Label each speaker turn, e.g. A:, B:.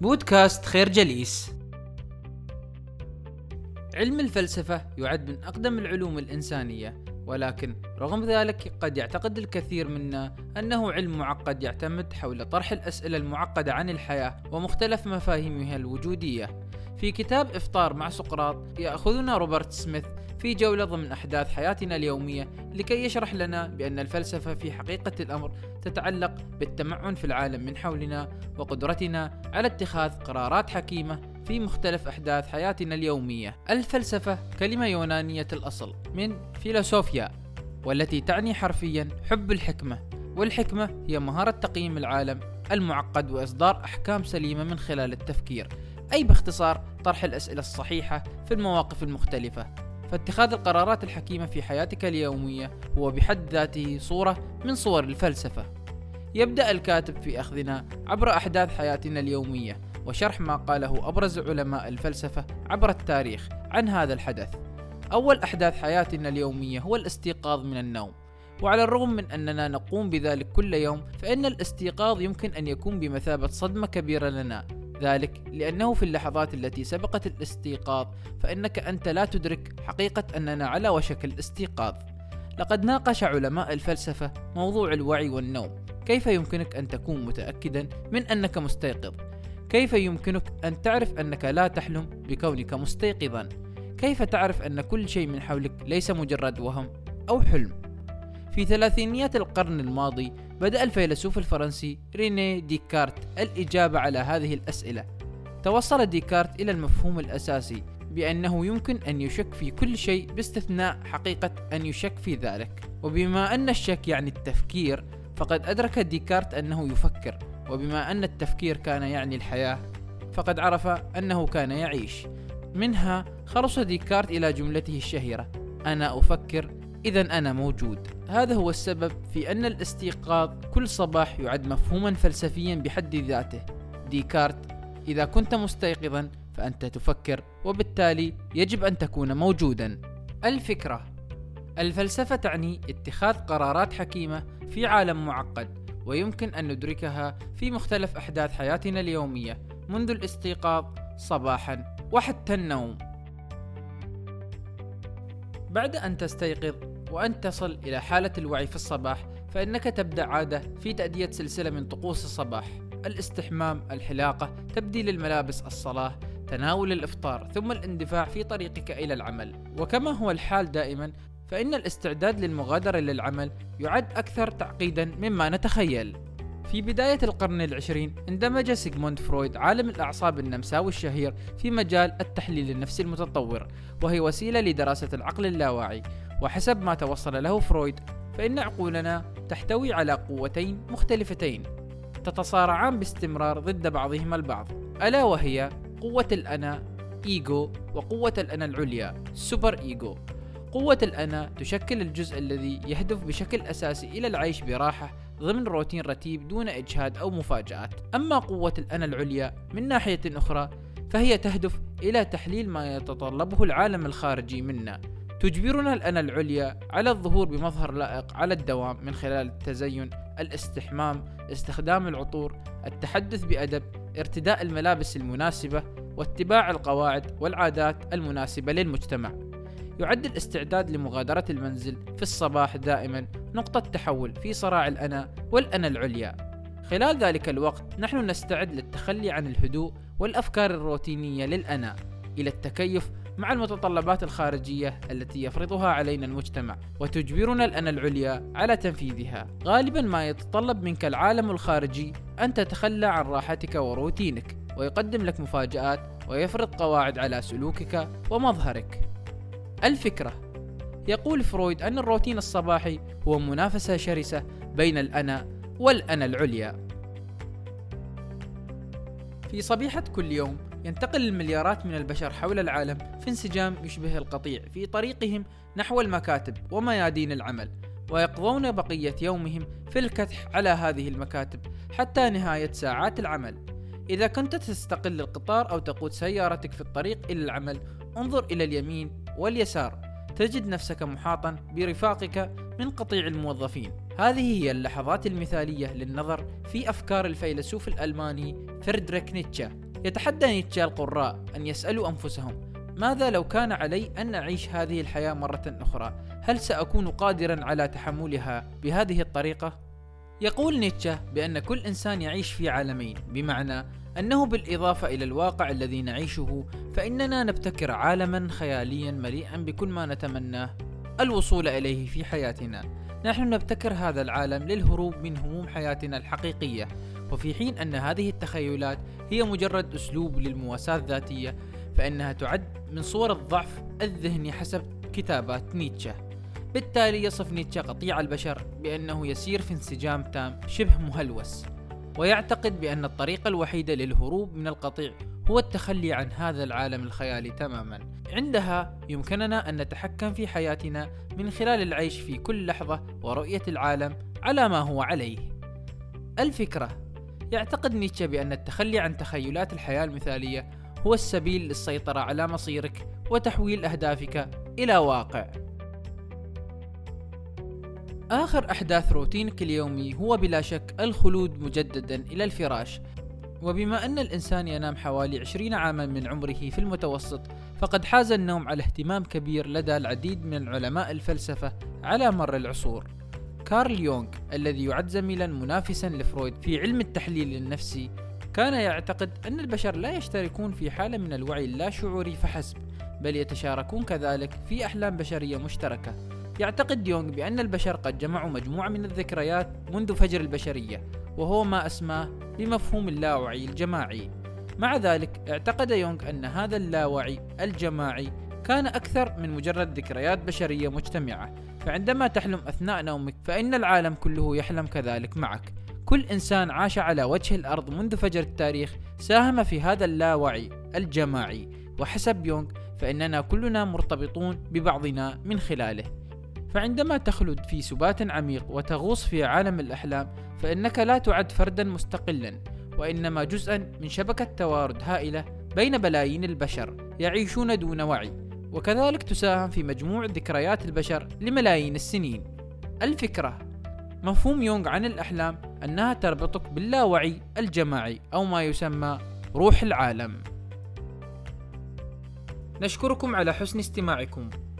A: بودكاست خير جليس. علم الفلسفة يعد من أقدم العلوم الإنسانية ولكن رغم ذلك قد يعتقد الكثير منا أنه علم معقد يعتمد حول طرح الأسئلة المعقدة عن الحياة ومختلف مفاهيمها الوجودية. في كتاب إفطار مع سقراط يأخذنا روبرت سميث في جولة ضمن أحداث حياتنا اليومية لكي يشرح لنا بأن الفلسفة في حقيقة الأمر تتعلق بالتمعن في العالم من حولنا وقدرتنا على اتخاذ قرارات حكيمة في مختلف أحداث حياتنا اليومية. الفلسفة كلمة يونانية الأصل من فيلوسوفيا والتي تعني حرفيا حب الحكمة والحكمة هي مهارة تقييم العالم المعقد وإصدار أحكام سليمة من خلال التفكير أي باختصار طرح الأسئلة الصحيحة في المواقف المختلفة. فاتخاذ القرارات الحكيمة في حياتك اليومية هو بحد ذاته صورة من صور الفلسفة. يبدأ الكاتب في أخذنا عبر أحداث حياتنا اليومية وشرح ما قاله أبرز علماء الفلسفة عبر التاريخ عن هذا الحدث. أول أحداث حياتنا اليومية هو الاستيقاظ من النوم. وعلى الرغم من أننا نقوم بذلك كل يوم فإن الاستيقاظ يمكن أن يكون بمثابة صدمة كبيرة لنا. ذلك لأنه في اللحظات التي سبقت الاستيقاظ فإنك أنت لا تدرك حقيقة أننا على وشك الاستيقاظ. لقد ناقش علماء الفلسفة موضوع الوعي والنوم. كيف يمكنك أن تكون متأكدا من أنك مستيقظ؟ كيف يمكنك أن تعرف أنك لا تحلم بكونك مستيقظا؟ كيف تعرف أن كل شيء من حولك ليس مجرد وهم أو حلم؟ في ثلاثينيات القرن الماضي بدأ الفيلسوف الفرنسي ريني ديكارت الإجابة على هذه الأسئلة. توصل ديكارت إلى المفهوم الأساسي بأنه يمكن أن يشك في كل شيء باستثناء حقيقة أن يشك في ذلك. وبما أن الشك يعني التفكير فقد أدرك ديكارت أنه يفكر. وبما أن التفكير كان يعني الحياة فقد عرف أنه كان يعيش. منها خلص ديكارت إلى جملته الشهيرة أنا أفكر إذا أنا موجود. هذا هو السبب في أن الاستيقاظ كل صباح يعد مفهوما فلسفيا بحد ذاته. ديكارت إذا كنت مستيقظا فأنت تفكر وبالتالي يجب أن تكون موجودا. الفكرة. الفلسفة تعني اتخاذ قرارات حكيمة في عالم معقد ويمكن أن ندركها في مختلف أحداث حياتنا اليومية منذ الاستيقاظ صباحا وحتى النوم. بعد أن تستيقظ وأن تصل إلى حالة الوعي في الصباح فإنك تبدأ عادة في تأدية سلسلة من طقوس الصباح. الاستحمام الحلاقة تبديل الملابس الصلاة تناول الإفطار ثم الاندفاع في طريقك إلى العمل. وكما هو الحال دائما فإن الاستعداد للمغادرة للعمل يعد أكثر تعقيدا مما نتخيل. في بداية القرن العشرين اندمج سيغموند فرويد عالم الأعصاب النمساوي الشهير في مجال التحليل النفسي المتطور وهي وسيلة لدراسة العقل اللاواعي. وحسب ما توصل له فرويد فإن عقولنا تحتوي على قوتين مختلفتين تتصارعان باستمرار ضد بعضهما البعض. ألا وهي قوة الأنا إيجو وقوة الأنا العليا سوبر إيجو. قوة الأنا تشكل الجزء الذي يهدف بشكل أساسي إلى العيش براحة ضمن روتين رتيب دون إجهاد أو مفاجآت. أما قوة الأنا العليا من ناحية أخرى فهي تهدف إلى تحليل ما يتطلبه العالم الخارجي منا. تجبرنا الأنا العليا على الظهور بمظهر لائق على الدوام من خلال التزين الاستحمام استخدام العطور التحدث بأدب ارتداء الملابس المناسبة واتباع القواعد والعادات المناسبة للمجتمع. يعد الاستعداد لمغادرة المنزل في الصباح دائما نقطة تحول في صراع الأنا والأنا العليا. خلال ذلك الوقت نحن نستعد للتخلي عن الهدوء والأفكار الروتينية للأنا إلى التكيف مع المتطلبات الخارجية التي يفرضها علينا المجتمع وتجبرنا الأنا العليا على تنفيذها. غالبا ما يتطلب منك العالم الخارجي أن تتخلى عن راحتك وروتينك ويقدم لك مفاجآت ويفرض قواعد على سلوكك ومظهرك. الفكرة يقول فرويد أن الروتين الصباحي هو منافسة شرسة بين الأنا والأنا العليا. في صبيحة كل يوم ينتقل المليارات من البشر حول العالم في انسجام يشبه القطيع في طريقهم نحو المكاتب وميادين العمل ويقضون بقية يومهم في الكدح على هذه المكاتب حتى نهاية ساعات العمل. إذا كنت تستقل القطار أو تقود سيارتك في الطريق إلى العمل انظر إلى اليمين واليسار. تجد نفسك محاطا برفاقك من قطيع الموظفين هذه هي اللحظات المثالية للنظر في أفكار الفيلسوف الألماني فريدريك نيتشه يتحدى نيتشه القراء أن يسألوا أنفسهم ماذا لو كان علي أن أعيش هذه الحياة مرة أخرى؟ هل سأكون قادرا على تحملها بهذه الطريقة؟ يقول نيتشه بأن كل إنسان يعيش في عالمين بمعنى أنه بالإضافة إلى الواقع الذي نعيشه فإننا نبتكر عالما خياليا مليئا بكل ما نتمناه الوصول إليه في حياتنا. نحن نبتكر هذا العالم للهروب من هموم حياتنا الحقيقية وفي حين أن هذه التخيلات هي مجرد أسلوب للمواساة الذاتية فإنها تعد من صور الضعف الذهني حسب كتابات نيتشه. بالتالي يصف نيتشه قطيع البشر بأنه يسير في انسجام تام شبه مهلوس. ويعتقد بأن الطريقة الوحيدة للهروب من القطيع هو التخلي عن هذا العالم الخيالي تماما. عندها يمكننا أن نتحكم في حياتنا من خلال العيش في كل لحظة ورؤية العالم على ما هو عليه. الفكرة. يعتقد نيتشه بأن التخلي عن تخيلات الحياة المثالية هو السبيل للسيطرة على مصيرك وتحويل أهدافك إلى واقع. آخر أحداث روتينك اليومي هو بلا شك الخلود مجددا إلى الفراش. وبما أن الإنسان ينام حوالي 20 عاما من عمره في المتوسط فقد حاز النوم على اهتمام كبير لدى العديد من علماء الفلسفة على مر العصور. كارل يونغ الذي يعد زميلا منافسا لفرويد في علم التحليل النفسي كان يعتقد أن البشر لا يشتركون في حالة من الوعي اللاشعوري فحسب بل يتشاركون كذلك في أحلام بشرية مشتركة. يعتقد يونغ بأن البشر قد جمعوا مجموعة من الذكريات منذ فجر البشرية وهو ما أسماه بمفهوم اللاوعي الجماعي. مع ذلك اعتقد يونغ أن هذا اللاوعي الجماعي كان أكثر من مجرد ذكريات بشرية مجتمعة. فعندما تحلم أثناء نومك فإن العالم كله يحلم كذلك معك. كل إنسان عاش على وجه الأرض منذ فجر التاريخ ساهم في هذا اللاوعي الجماعي. وحسب يونغ فإننا كلنا مرتبطون ببعضنا من خلاله. فعندما تخلد في سبات عميق وتغوص في عالم الأحلام فإنك لا تعد فردا مستقلا وإنما جزءا من شبكة توارد هائلة بين بلايين البشر يعيشون دون وعي. وكذلك تساهم في مجموع ذكريات البشر لملايين السنين. الفكرة مفهوم يونغ عن الأحلام أنها تربطك باللاوعي الجماعي أو ما يسمى روح العالم. نشكركم على حسن استماعكم.